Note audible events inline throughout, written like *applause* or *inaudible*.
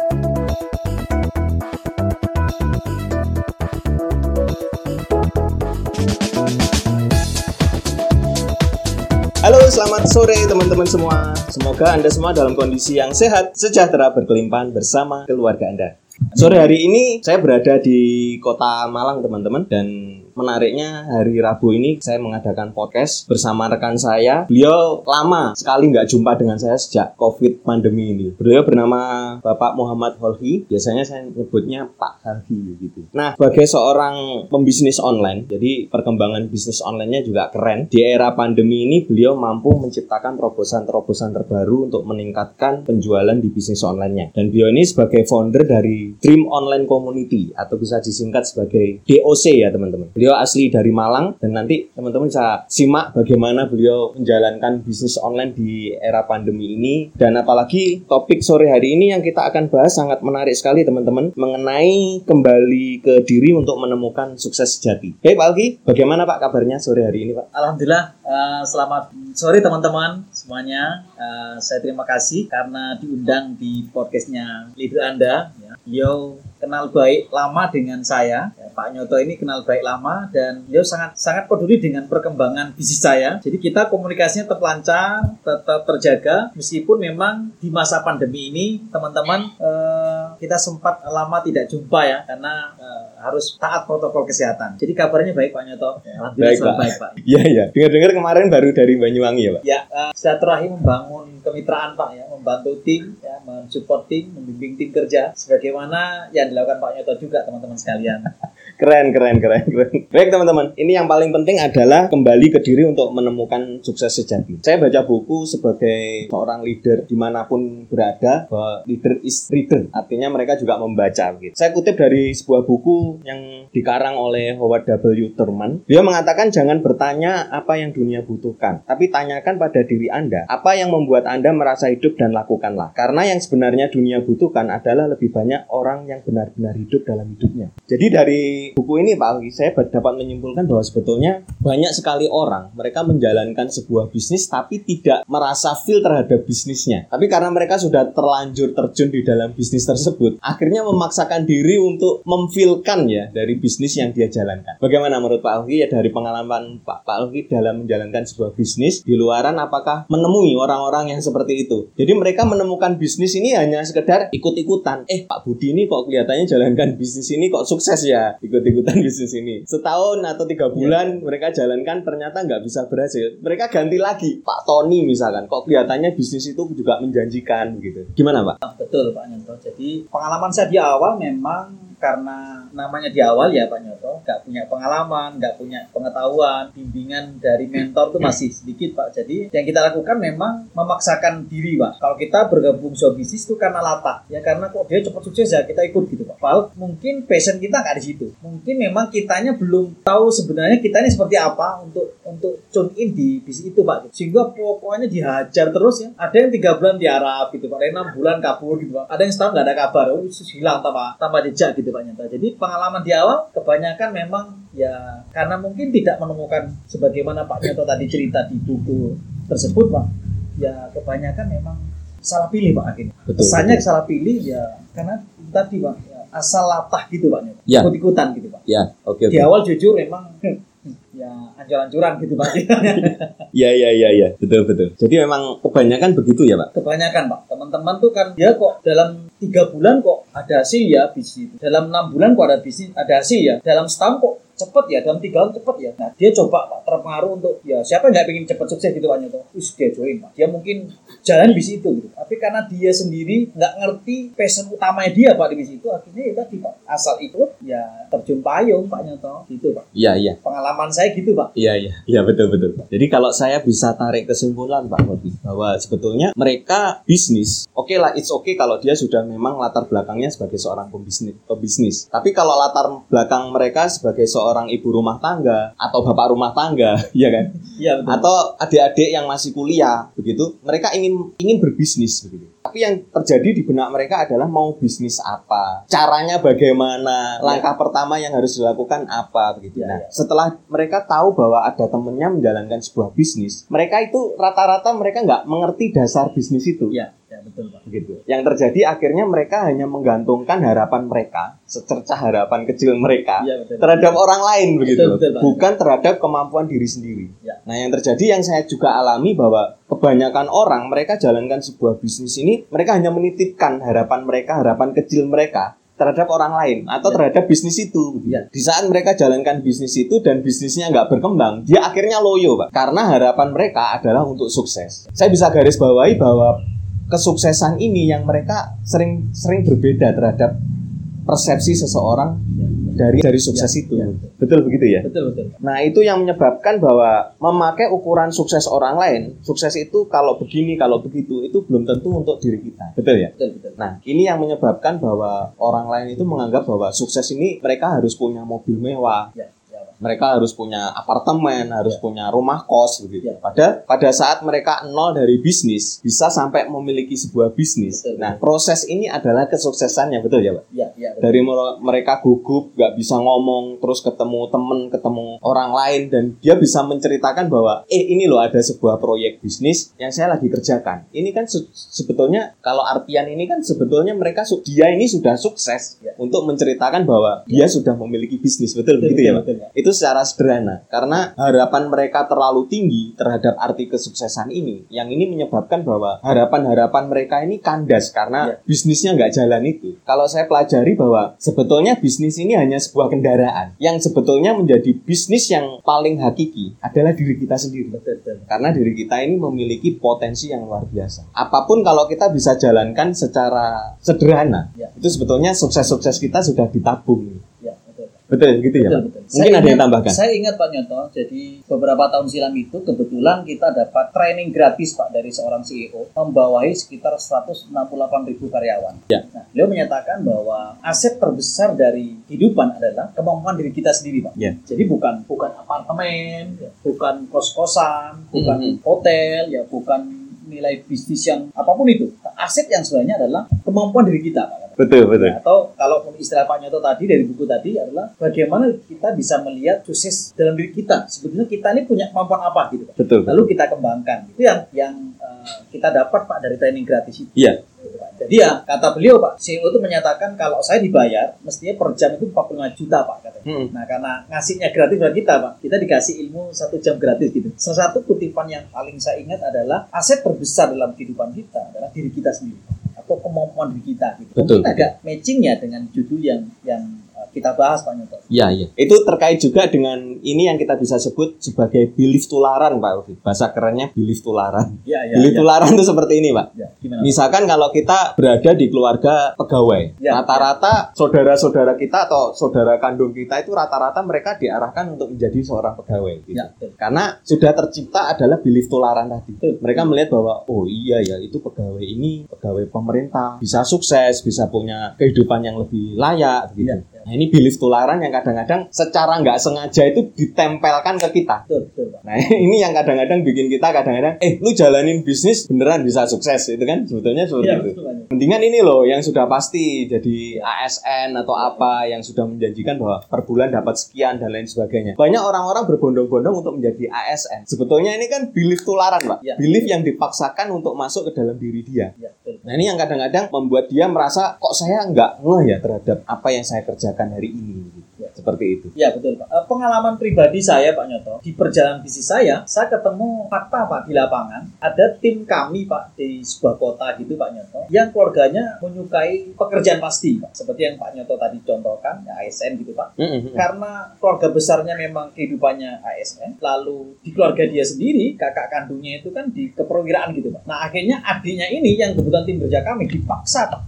Halo, selamat sore teman-teman semua. Semoga Anda semua dalam kondisi yang sehat, sejahtera, berkelimpahan bersama keluarga Anda. Sore hari ini saya berada di kota Malang teman-teman dan menariknya hari Rabu ini saya mengadakan podcast bersama rekan saya. Beliau lama sekali nggak jumpa dengan saya sejak COVID pandemi ini. Beliau bernama Bapak Muhammad Holhi. Biasanya saya nyebutnya Pak Holhi gitu. Nah, sebagai seorang pembisnis online, jadi perkembangan bisnis online-nya juga keren. Di era pandemi ini beliau mampu menciptakan terobosan-terobosan terbaru untuk meningkatkan penjualan di bisnis online-nya. Dan beliau ini sebagai founder dari Dream Online Community atau bisa disingkat sebagai DOC ya teman-teman. Beliau asli dari Malang dan nanti teman-teman bisa simak bagaimana beliau menjalankan bisnis online di era pandemi ini dan apalagi topik sore hari ini yang kita akan bahas sangat menarik sekali teman-teman mengenai kembali ke diri untuk menemukan sukses sejati. Hei Pak Alki, bagaimana Pak kabarnya sore hari ini Pak? Alhamdulillah, uh, selamat sore teman-teman semuanya. Uh, saya terima kasih karena diundang di podcastnya leader Anda. Ya. Beliau kenal baik lama dengan saya. Ya, Pak Nyoto ini kenal baik lama dan beliau sangat sangat peduli dengan perkembangan bisnis saya. Jadi kita komunikasinya tetap lancar, tetap terjaga meskipun memang di masa pandemi ini teman-teman uh, kita sempat lama tidak jumpa ya karena uh, harus taat protokol kesehatan. Jadi kabarnya baik Pak Nyoto. Baik, Alhamdulillah selamat Pak. baik Pak. Iya iya. Dengar-dengar kemarin baru dari Banyuwangi ya Pak. Ya, uh, silaturahim membangun kemitraan Pak ya, membantu tim, ya, mensupport tim, membimbing tim kerja, sebagaimana yang dilakukan Pak Nyoto juga teman-teman sekalian. Keren, keren, keren, keren. Baik teman-teman, ini yang paling penting adalah kembali ke diri untuk menemukan sukses sejati. Saya baca buku sebagai seorang leader di mana pun berada, bahwa leader is reader. Artinya mereka juga membaca. Gitu. Saya kutip dari sebuah buku yang dikarang oleh Howard W. Thurman. Dia mengatakan jangan bertanya apa yang dunia butuhkan, tapi tanyakan pada diri Anda, apa yang membuat Anda merasa hidup dan lakukanlah. Karena yang sebenarnya dunia butuhkan adalah lebih banyak orang yang benar-benar hidup dalam hidupnya. Jadi dari buku ini Pak Alwi, saya dapat menyimpulkan bahwa sebetulnya banyak sekali orang mereka menjalankan sebuah bisnis tapi tidak merasa feel terhadap bisnisnya. Tapi karena mereka sudah terlanjur terjun di dalam bisnis tersebut, akhirnya memaksakan diri untuk memfilkan ya dari bisnis yang dia jalankan. Bagaimana menurut Pak Alwi ya dari pengalaman Pak Pak Alwi dalam menjalankan sebuah bisnis di luaran apakah menemui orang-orang yang seperti itu? Jadi mereka menemukan bisnis ini hanya sekedar ikut-ikutan. Eh Pak Budi ini kok kelihatannya jalankan bisnis ini kok sukses ya ikut-ikutan *laughs* bisnis ini. Setahun atau tiga bulan mereka jalankan ternyata nggak bisa berhasil. Mereka ganti lagi Pak Tony misalkan. Kok kelihatannya bisnis itu juga menjanjikan begitu. Gimana Pak? Ah, Betul Pak Nyoto. Jadi pengalaman saya di awal memang karena namanya di awal ya Pak Nyoto, nggak punya pengalaman, nggak punya pengetahuan, bimbingan dari mentor tuh masih sedikit Pak. Jadi yang kita lakukan memang memaksakan diri Pak. Kalau kita bergabung sebuah bisnis itu karena latah, ya karena kok dia cepat sukses ya kita ikut gitu Pak. Padahal mungkin passion kita nggak di situ. Mungkin memang kitanya belum tahu sebenarnya kita ini seperti apa untuk untuk tune in di bisnis itu Pak. Sehingga pokoknya dihajar terus ya. Ada yang tiga bulan di gitu Pak, ada yang enam bulan kabur gitu Pak. Ada yang setahun nggak ada kabar, oh hilang tanpa tanpa jejak gitu Pak Nyata. Jadi pengalaman di awal kebanyakan memang ya karena mungkin tidak menemukan sebagaimana Pak Nyoto tadi cerita di buku tersebut Pak. Ya kebanyakan memang salah pilih Pak akhirnya. Betul, Kesannya betul. salah pilih ya karena tadi Pak ya, asal latah gitu Pak Nyoto. Ya. Ikut-ikutan gitu Pak. Ya, oke Di awal jujur memang *laughs* ya anjuran-anjuran gitu Pak. *laughs* Ya, ya, ya, ya. Betul, betul. Jadi memang kebanyakan begitu ya Pak. kebanyakan pak teman-teman tuh kan dia kok dalam tiga bulan kok ada hasil ya bisnis dalam enam bulan kok ada bisnis ada hasil ya dalam setahun kok cepet ya dalam tiga tahun cepet ya. Nah dia coba pak terpengaruh untuk ya siapa yang nggak pengen cepet sukses gitu pak Nyoto Wis, dia join pak. Dia mungkin jalan bisnis itu gitu. Tapi karena dia sendiri nggak ngerti passion utamanya dia pak di bisnis itu akhirnya ya tadi pak asal ikut ya terjun payung pak Nyoto gitu pak. Iya, iya. pengalaman saya gitu pak. Iya iya. Iya betul betul. Jadi kalau saya bisa tarik kesimpulan Pak Robi bahwa sebetulnya mereka bisnis, oke lah it's okay kalau dia sudah memang latar belakangnya sebagai seorang pembisnis pebisnis. Tapi kalau latar belakang mereka sebagai seorang ibu rumah tangga atau bapak rumah tangga, *laughs* ya kan? iya betul Atau adik-adik yang masih kuliah begitu, mereka ingin ingin berbisnis begitu. Tapi yang terjadi di benak mereka adalah mau bisnis apa, caranya bagaimana, langkah pertama yang harus dilakukan apa begitu. Ya, Nah, ya. setelah mereka tahu bahwa ada temennya menjalankan sebuah bisnis, mereka itu rata-rata mereka nggak mengerti dasar bisnis itu. ya, betul Pak. gitu. Yang terjadi akhirnya mereka hanya menggantungkan harapan mereka, secercah harapan kecil mereka Iya betul. terhadap orang lain begitu, betul, Pak. bukan terhadap kemampuan diri sendiri. Ya. Nah, yang terjadi yang saya juga alami bahwa kebanyakan orang mereka jalankan sebuah bisnis ini, mereka hanya menitipkan harapan mereka, harapan kecil mereka terhadap orang lain atau Ya. terhadap bisnis itu. begitu. Ya. Di saat mereka jalankan bisnis itu dan bisnisnya nggak berkembang, dia akhirnya loyo, Pak. Karena harapan mereka adalah untuk sukses. Saya bisa garis bawahi bahwa kesuksesan ini yang mereka sering sering berbeda terhadap persepsi seseorang dari dari sukses Ya, itu. ya. Betul begitu ya? Betul betul. Nah, itu yang menyebabkan bahwa memakai ukuran sukses orang lain, sukses itu kalau begini, kalau begitu, itu belum tentu untuk diri kita. Betul ya? Betul betul. Nah, ini yang menyebabkan bahwa orang lain itu menganggap bahwa sukses ini mereka harus punya mobil mewah, Ya. Mereka harus punya apartemen, harus Ya. punya rumah kos begitu. Ya. Pada pada saat mereka nol dari bisnis, bisa sampai memiliki sebuah bisnis. Betul. Nah, proses ini adalah kesuksesannya, betul ya, Pak? Ya, ya betul. dari mer- mereka gugup nggak bisa ngomong terus ketemu temen ketemu orang lain dan dia bisa menceritakan bahwa eh ini loh ada sebuah proyek bisnis yang saya lagi kerjakan ini kan se- sebetulnya kalau artian ini kan sebetulnya mereka dia ini sudah sukses Ya. Untuk menceritakan bahwa dia sudah memiliki bisnis betul, begitu ya betul, Pak. itu secara sederhana karena harapan mereka terlalu tinggi terhadap arti kesuksesan ini yang ini menyebabkan bahwa harapan-harapan mereka ini kandas karena Ya. bisnisnya nggak jalan itu kalau saya pelajari bahwa sebetulnya bisnis ini hanya sebuah kendaraan yang sebetulnya menjadi bisnis yang paling hakiki adalah diri kita sendiri Betul betul. karena diri kita ini memiliki potensi yang luar biasa. Apa pun kalau kita bisa jalankan secara sederhana, Ya. itu sebetulnya sukses-sukses kita sudah ditabung. Ya, betul. Betul gitu ya, Betul, Pak? betul. Mungkin Saya ada yang ingat- tambahkan. Saya ingat Pak Nyoto, jadi beberapa tahun silam itu kebetulan kita dapat training gratis Pak dari seorang CEO membawahi sekitar 168 ribu karyawan. Ya. Nah, beliau menyatakan bahwa aset terbesar dari kehidupan adalah kemampuan diri kita sendiri Pak. Ya. Jadi bukan bukan apartemen, ya, bukan kos-kosan, bukan Mhm. hotel, ya bukan nilai bisnis yang apa pun itu. Aset yang sebenarnya adalah kemampuan diri kita Pak. Betul, betul. Atau kalau istilah Pak Nyoto tadi dari buku tadi adalah bagaimana kita bisa melihat sukses dalam diri kita. Sebetulnya kita ini punya kemampuan apa gitu Pak. Betul. Lalu kita kembangkan. Itu yang yang eh, kita dapat Pak dari training gratis itu. Iya. Jadi ya kata beliau Pak, CEO itu menyatakan kalau saya dibayar mestinya per jam itu 45 juta Pak katanya. Hmm. Nah karena ngasihnya gratis buat kita Pak, kita dikasih ilmu satu jam gratis gitu. Salah satu kutipan yang paling saya ingat adalah aset terbesar dalam kehidupan kita adalah diri kita sendiri atau kemampuan diri kita gitu. Betul. Mungkin agak matching ya dengan judul yang yang kita bahas Pak Nyoto. Iya, iya. Itu terkait juga dengan ini yang kita bisa sebut sebagai belief tularan, Pak Ufi. Bahasa kerennya belief tularan. Iya, iya. belief iya. tularan itu seperti ini, Pak. Ya, gimana? Pak? Misalkan kalau kita berada di keluarga pegawai, Ya, rata-rata saudara-saudara kita atau saudara kandung kita itu rata-rata mereka diarahkan untuk menjadi seorang pegawai. gitu. Ya, betul. Karena sudah tercipta adalah belief tularan tadi. Betul. Mereka melihat bahwa oh iya ya itu pegawai ini pegawai pemerintah bisa sukses, bisa punya kehidupan yang lebih layak gitu. Iya, iya. Nah ini belief tularan yang kadang-kadang secara nggak sengaja itu ditempelkan ke kita. Betul, betul, Pak. Nah *laughs* ini yang kadang-kadang bikin kita kadang-kadang eh lu jalanin bisnis beneran bisa sukses itu kan sebetulnya seperti Iya, itu. betul. Mendingan ini loh yang sudah pasti jadi ASN atau apa yang sudah menjanjikan bahwa per bulan dapat sekian dan lain sebagainya. Banyak orang-orang berbondong-bondong untuk menjadi ASN. Sebetulnya ini kan belief tularan, Pak. Ya. Belief yang dipaksakan untuk masuk ke dalam diri dia. Ya, betul. Nah ini yang kadang-kadang membuat dia merasa kok saya nggak ngeh ya terhadap apa yang saya kerjakan hari ini. gitu. Ya. Seperti itu. Ya betul Pak. Eh, Pengalaman pribadi saya Pak Nyoto di perjalanan bisnis saya, saya ketemu fakta Pak di lapangan. Ada tim kami Pak di sebuah kota gitu Pak Nyoto, yang keluarganya menyukai pekerjaan pasti Pak. Seperti yang Pak Nyoto tadi contohkan, ya ASN gitu Pak. Mm-mm. Karena keluarga besarnya memang kehidupannya ASN, lalu di keluarga dia sendiri, kakak kandungnya itu kan di keperwiraan gitu Pak. Nah akhirnya adiknya ini yang kebetulan tim kerja kami dipaksa Pak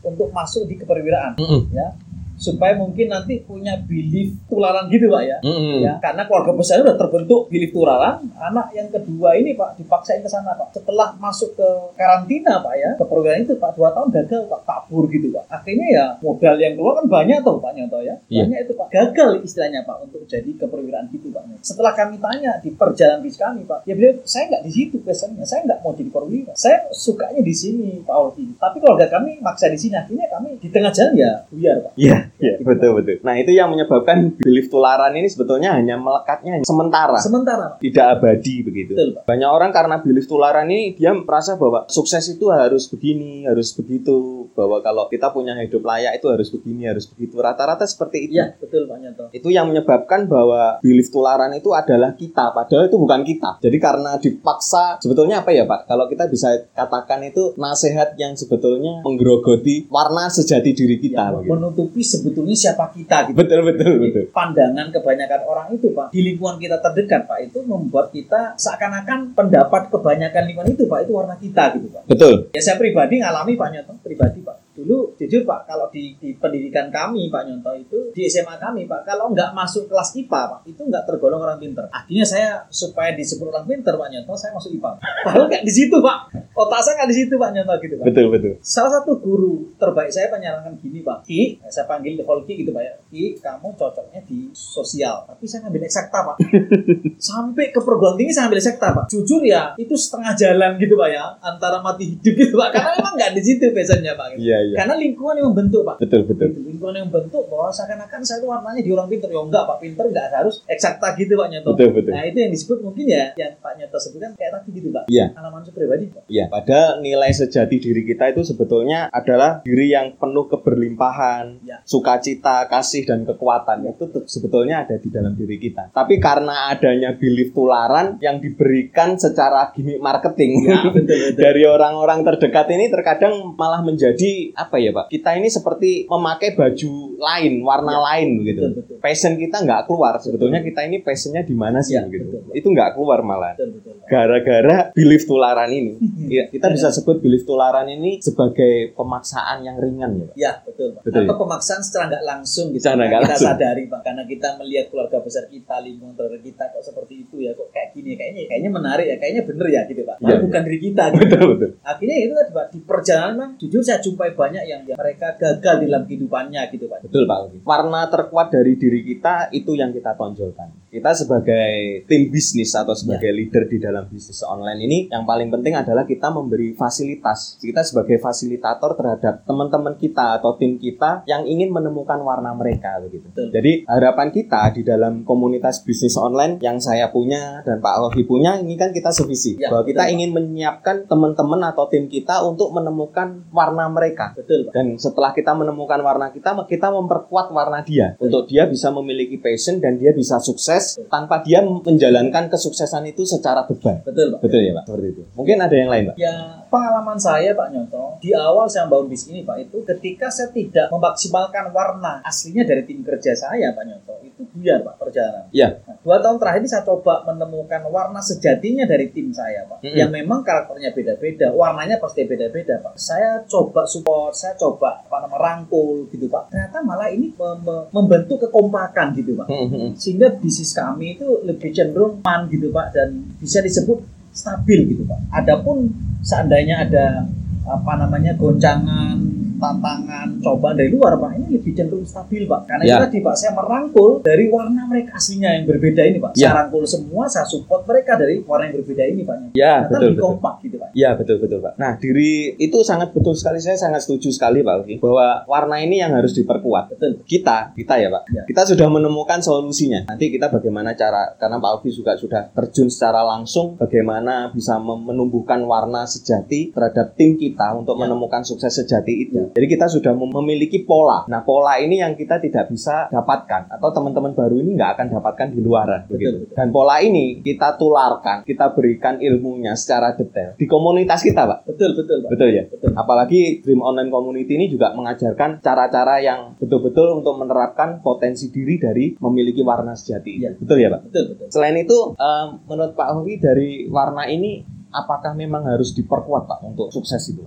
untuk masuk di keperwiraan Mm-mm. ya supaya mungkin nanti punya belief tularan gitu pak ya. Mm-mm. ya karena keluarga besar udah terbentuk belief tularan. Anak yang kedua ini pak dipaksain ke sana pak. Setelah masuk ke karantina pak ya ke perwira itu pak dua tahun gagal pak kabur gitu pak. Akhirnya ya modal yang keluar kan banyak tuh pak Nyoto ya. Iya. banyak itu pak. Gagal istilahnya pak untuk jadi keperwiraan gitu pak setelah kami tanya di perjalanan bis kami pak ya beliau saya nggak di situ pesannya saya nggak mau jadi perwira saya sukanya di sini pak Alfi tapi keluarga kami maksa di sini. Akhirnya kami di tengah jalan ya buyar pak. Iya. Iya, betul betul. Nah, itu yang menyebabkan belief tularan ini sebetulnya hanya melekatnya sementara, Sementara, tidak abadi begitu. Betul, Pak. Banyak orang karena belief tularan ini dia merasa bahwa sukses itu harus begini, harus begitu, bahwa kalau kita punya hidup layak itu harus begini, harus begitu. Rata-rata seperti itu. Iya, betul Pak Nyoto. Itu yang menyebabkan bahwa belief tularan itu adalah kita, padahal itu bukan kita. Jadi karena dipaksa, sebetulnya apa ya Pak? Kalau kita bisa katakan itu nasihat yang sebetulnya menggerogoti warna sejati diri kita. Ya, menutupi sebetulnya siapa kita gitu. Betul betul betul. Pandangan kebanyakan orang itu Pak di lingkungan kita terdekat Pak itu membuat kita seakan-akan pendapat kebanyakan lingkungan itu Pak itu warna kita gitu Pak. Betul. Ya saya pribadi ngalami Pak Nyoto, pribadi Pak. Dulu jujur Pak, kalau di, di pendidikan kami Pak Nyonto itu di SMA kami Pak, kalau nggak masuk kelas IPA Pak, itu nggak tergolong orang pinter. Akhirnya saya supaya disebut orang pinter Pak Nyonto, saya masuk IPA. Padahal nggak di situ Pak. Otak saya nggak di situ Pak Nyonto gitu Pak. Betul betul. Salah satu guru terbaik saya menyarankan gini Pak, Ki, saya panggil Holki gitu Pak ya, Ki, kamu cocoknya di sosial, tapi saya ngambil eksakta Pak. *laughs* Sampai ke perguruan tinggi saya ngambil eksakta Pak. Jujur ya, itu setengah jalan gitu Pak ya, antara mati hidup gitu Pak, karena memang nggak di situ biasanya Pak. Gitu. Iya iya. Karena lingkungan yang membentuk Pak. Betul betul. Gitu, lingkungan yang membentuk bahwa seakan-akan saya itu warnanya di orang pinter. Ya enggak Pak, pinter nggak harus eksakta gitu Pak Nyoto. Betul betul. Nah itu yang disebut mungkin ya, yang Pak Nyoto sebutkan kayak tadi gitu Pak. Iya. Pengalaman saya pribadi Pak. Iya, padahal nilai sejati diri kita itu sebetulnya adalah diri yang penuh keberlimpahan, Ya. sukacita, kasih dan kekuatan itu sebetulnya ada di dalam diri kita. Tapi karena adanya belief tularan yang diberikan secara gimmick marketing Ya, *laughs* betul betul. dari orang-orang terdekat ini terkadang malah menjadi apa ya Pak? Kita ini seperti memakai baju lain, warna Ya, lain begitu. betul, betul. Passion kita nggak keluar. Sebetulnya kita ini passionnya di mana sih Ya, begitu? betul. Itu nggak keluar malah Betul betul. Gara-gara belief tularan ini. Iya, kita Iya. bisa sebut belief tularan ini sebagai pemaksaan yang ringan ya, Pak. Ya betul Pak. Betul, Atau ya? pemaksaan secara nggak langsung gitu. Secara nggak kita langsung. sadari Pak, karena kita melihat keluarga besar kita, lingkungan keluarga kita kok seperti itu ya, kok kayak gini, kayaknya kayaknya menarik ya, kayaknya bener ya gitu Pak. Iya, iya. bukan diri kita gitu. Betul betul. Akhirnya itu tadi Pak, di perjalanan Bang, jujur saya jumpai banyak yang, yang mereka gagal dalam kehidupannya gitu Pak. Betul Pak. Warna terkuat dari diri kita itu yang kita tonjolkan. Kita sebagai tim bisnis atau sebagai leader di dalam bisnis online ini yang paling penting adalah kita memberi fasilitas. Kita sebagai fasilitator terhadap teman-teman kita atau tim kita yang ingin menemukan warna mereka begitu. Betul. Jadi harapan kita di dalam komunitas bisnis online yang saya punya dan Pak Alwi punya ini kan kita sevisi Ya, bahwa kita betul, ingin menyiapkan teman-teman atau tim kita untuk menemukan warna mereka. Betul Pak. Dan setelah kita menemukan warna kita, kita memperkuat warna dia untuk dia bisa memiliki passion dan dia bisa sukses tanpa dia menjalankan kesuksesan itu secara beban. Betul Pak. Betul ya Pak? Seperti itu. Mungkin ada yang lain Pak? Ya pengalaman saya Pak Nyoto di awal saya membangun bisnis ini Pak itu ketika saya tidak memaksimalkan warna aslinya dari tim kerja saya Pak Nyoto itu buyar Pak perjalanan. Iya. Nah, dua tahun terakhir ini saya coba menemukan warna sejatinya dari tim saya Pak Mm-mm. yang memang karakternya beda-beda warnanya pasti beda-beda Pak. Saya coba support saya coba apa nama rangkul gitu Pak ternyata malah ini mem- mem- membentuk kekompakan gitu Pak sehingga bisnis kami itu lebih cenderung man gitu Pak dan bisa disebut stabil gitu Pak. Adapun seandainya ada apa namanya goncangan, tantangan, cobaan dari luar Pak, ini lebih cenderung stabil Pak. Karena Ya. tadi Pak, saya merangkul dari warna mereka aslinya yang berbeda ini Pak. Ya. Saya rangkul semua, saya support mereka dari warna yang berbeda ini Pak. Ya, Ternyata betul lebih betul. kompak gitu Pak. Ya betul betul Pak. Nah diri itu sangat betul sekali saya sangat setuju sekali Pak Alfi bahwa warna ini yang harus diperkuat. Betul. Kita kita ya Pak. Ya. Kita sudah menemukan solusinya. Nanti kita bagaimana cara karena Pak Alfi juga sudah terjun secara langsung bagaimana bisa menumbuhkan warna sejati terhadap tim kita untuk Ya. menemukan sukses sejati itu. Ya. Jadi kita sudah mem- memiliki pola. Nah pola ini yang kita tidak bisa dapatkan atau teman-teman baru ini nggak akan dapatkan di luaran Betul, begitu. betul. Dan pola ini kita tularkan, kita berikan ilmunya secara detail di komunitas kita, Pak. Betul betul Pak. Betul ya? Betul. Apalagi Dream Online Community ini juga mengajarkan cara-cara yang betul-betul untuk menerapkan potensi diri dari memiliki warna sejati. Iya. Betul ya, Pak? Betul betul. Selain itu, em, menurut Pak Hovi dari warna ini apakah memang harus diperkuat, Pak, untuk sukses itu?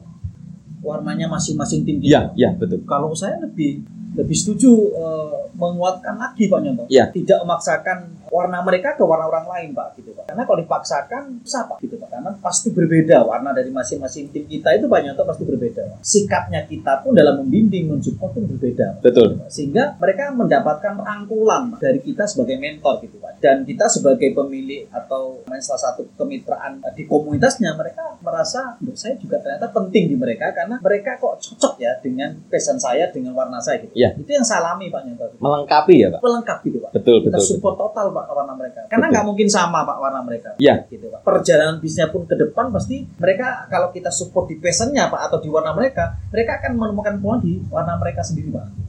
Warnanya masing-masing tim kita. Iya, iya, betul. kalau saya lebih lebih setuju eh, menguatkan lagi Pak Nyonto. Iya. Tidak memaksakan warna mereka ke warna orang lain Pak gitu Pak. Karena kalau dipaksakan susah Pak gitu Pak. Karena pasti berbeda warna dari masing-masing tim kita itu Pak Nyonto pasti berbeda. Pak. Sikapnya kita pun dalam membimbing mensupport pun berbeda. Pak. Betul. Sehingga mereka mendapatkan rangkulan Pak, dari kita sebagai mentor gitu Pak. Dan kita sebagai pemilik atau salah satu kemitraan eh, di komunitasnya mereka merasa saya juga ternyata penting di mereka karena mereka kok cocok ya dengan pesan saya dengan warna saya gitu. Ya. Itu yang saya alami Pak Nyoto. Melengkapi ya, Pak. Pelengkap gitu Pak. Betul, Kita betul. betul. support total Pak warna mereka. Karena nggak mungkin sama Pak warna mereka. Ya. Gitu Pak. Perjalanan bisnisnya pun ke depan pasti mereka kalau kita support di passionnya Pak atau di warna mereka, mereka akan menemukan peluang di warna mereka sendiri Pak.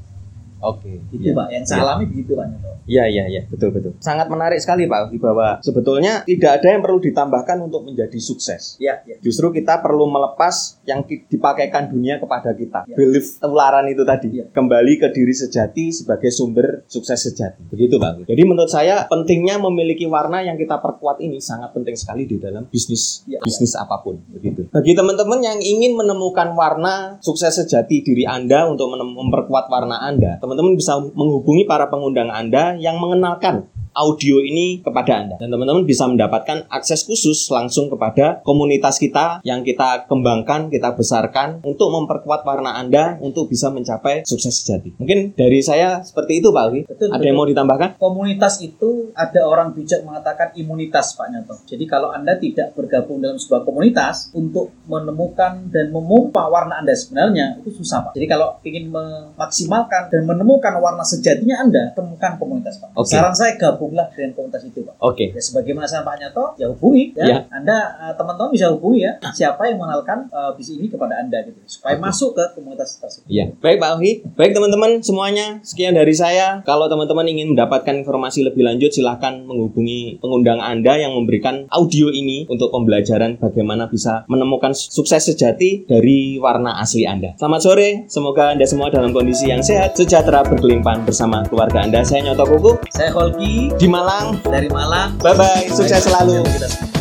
Oke. Gitu Iya. Pak. Yang saya Iya. alami begitu Pak Nyoto. Iya, iya, iya, betul, betul. Sangat menarik sekali Pak Alfi, bahwa sebetulnya tidak ada yang perlu ditambahkan untuk menjadi sukses. Iya, iya. Justru kita perlu melepas yang dipakaikan dunia kepada kita. Ya. Belief tularan itu tadi. Ya. Kembali ke diri sejati sebagai sumber sukses sejati. Begitu Pak. Jadi menurut saya pentingnya memiliki warna yang kita perkuat ini sangat penting sekali di dalam bisnis Ya. bisnis apa pun. Begitu. Bagi teman-teman yang ingin menemukan warna sukses sejati diri Anda untuk memperkuat warna Anda, teman-teman bisa menghubungi para pengundang Anda yang mengenalkan audio ini kepada Anda. Dan teman-teman bisa mendapatkan akses khusus langsung kepada komunitas kita yang kita kembangkan, kita besarkan untuk memperkuat warna Anda untuk bisa mencapai sukses sejati. Mungkin dari saya seperti itu Pak Alwi. Betul, Ada betul. yang mau ditambahkan? komunitas itu ada orang bijak mengatakan imunitas Pak Nyoto. Jadi kalau Anda tidak bergabung dalam sebuah komunitas untuk menemukan dan memompa warna Anda sebenarnya itu susah Pak. Jadi kalau ingin memaksimalkan dan menemukan warna sejatinya Anda, temukan komunitas Pak. Oke. Saran saya gabunglah dengan komunitas itu Pak. Oke. Ya sebagaimana sama Pak Nyoto, ya hubungi ya. Ya. Anda eh, teman-teman bisa hubungi ya siapa yang mengenalkan eh, bisnis ini kepada Anda gitu supaya Oke. masuk ke komunitas tersebut. Ya, baik Pak Alwi. Baik teman-teman semuanya, sekian dari saya. Kalau teman-teman ingin mendapatkan informasi lebih lanjut, silahkan menghubungi pengundang Anda yang memberikan audio ini untuk pembelajaran bagaimana bisa menemukan sukses sejati dari warna asli Anda. Selamat sore, semoga Anda semua dalam kondisi yang sehat, sejahtera, berkelimpahan bersama keluarga Anda. Saya Nyoto Kuku Saya Holgi di Malang. dari Malang. Bye-bye, sukses selalu. Kita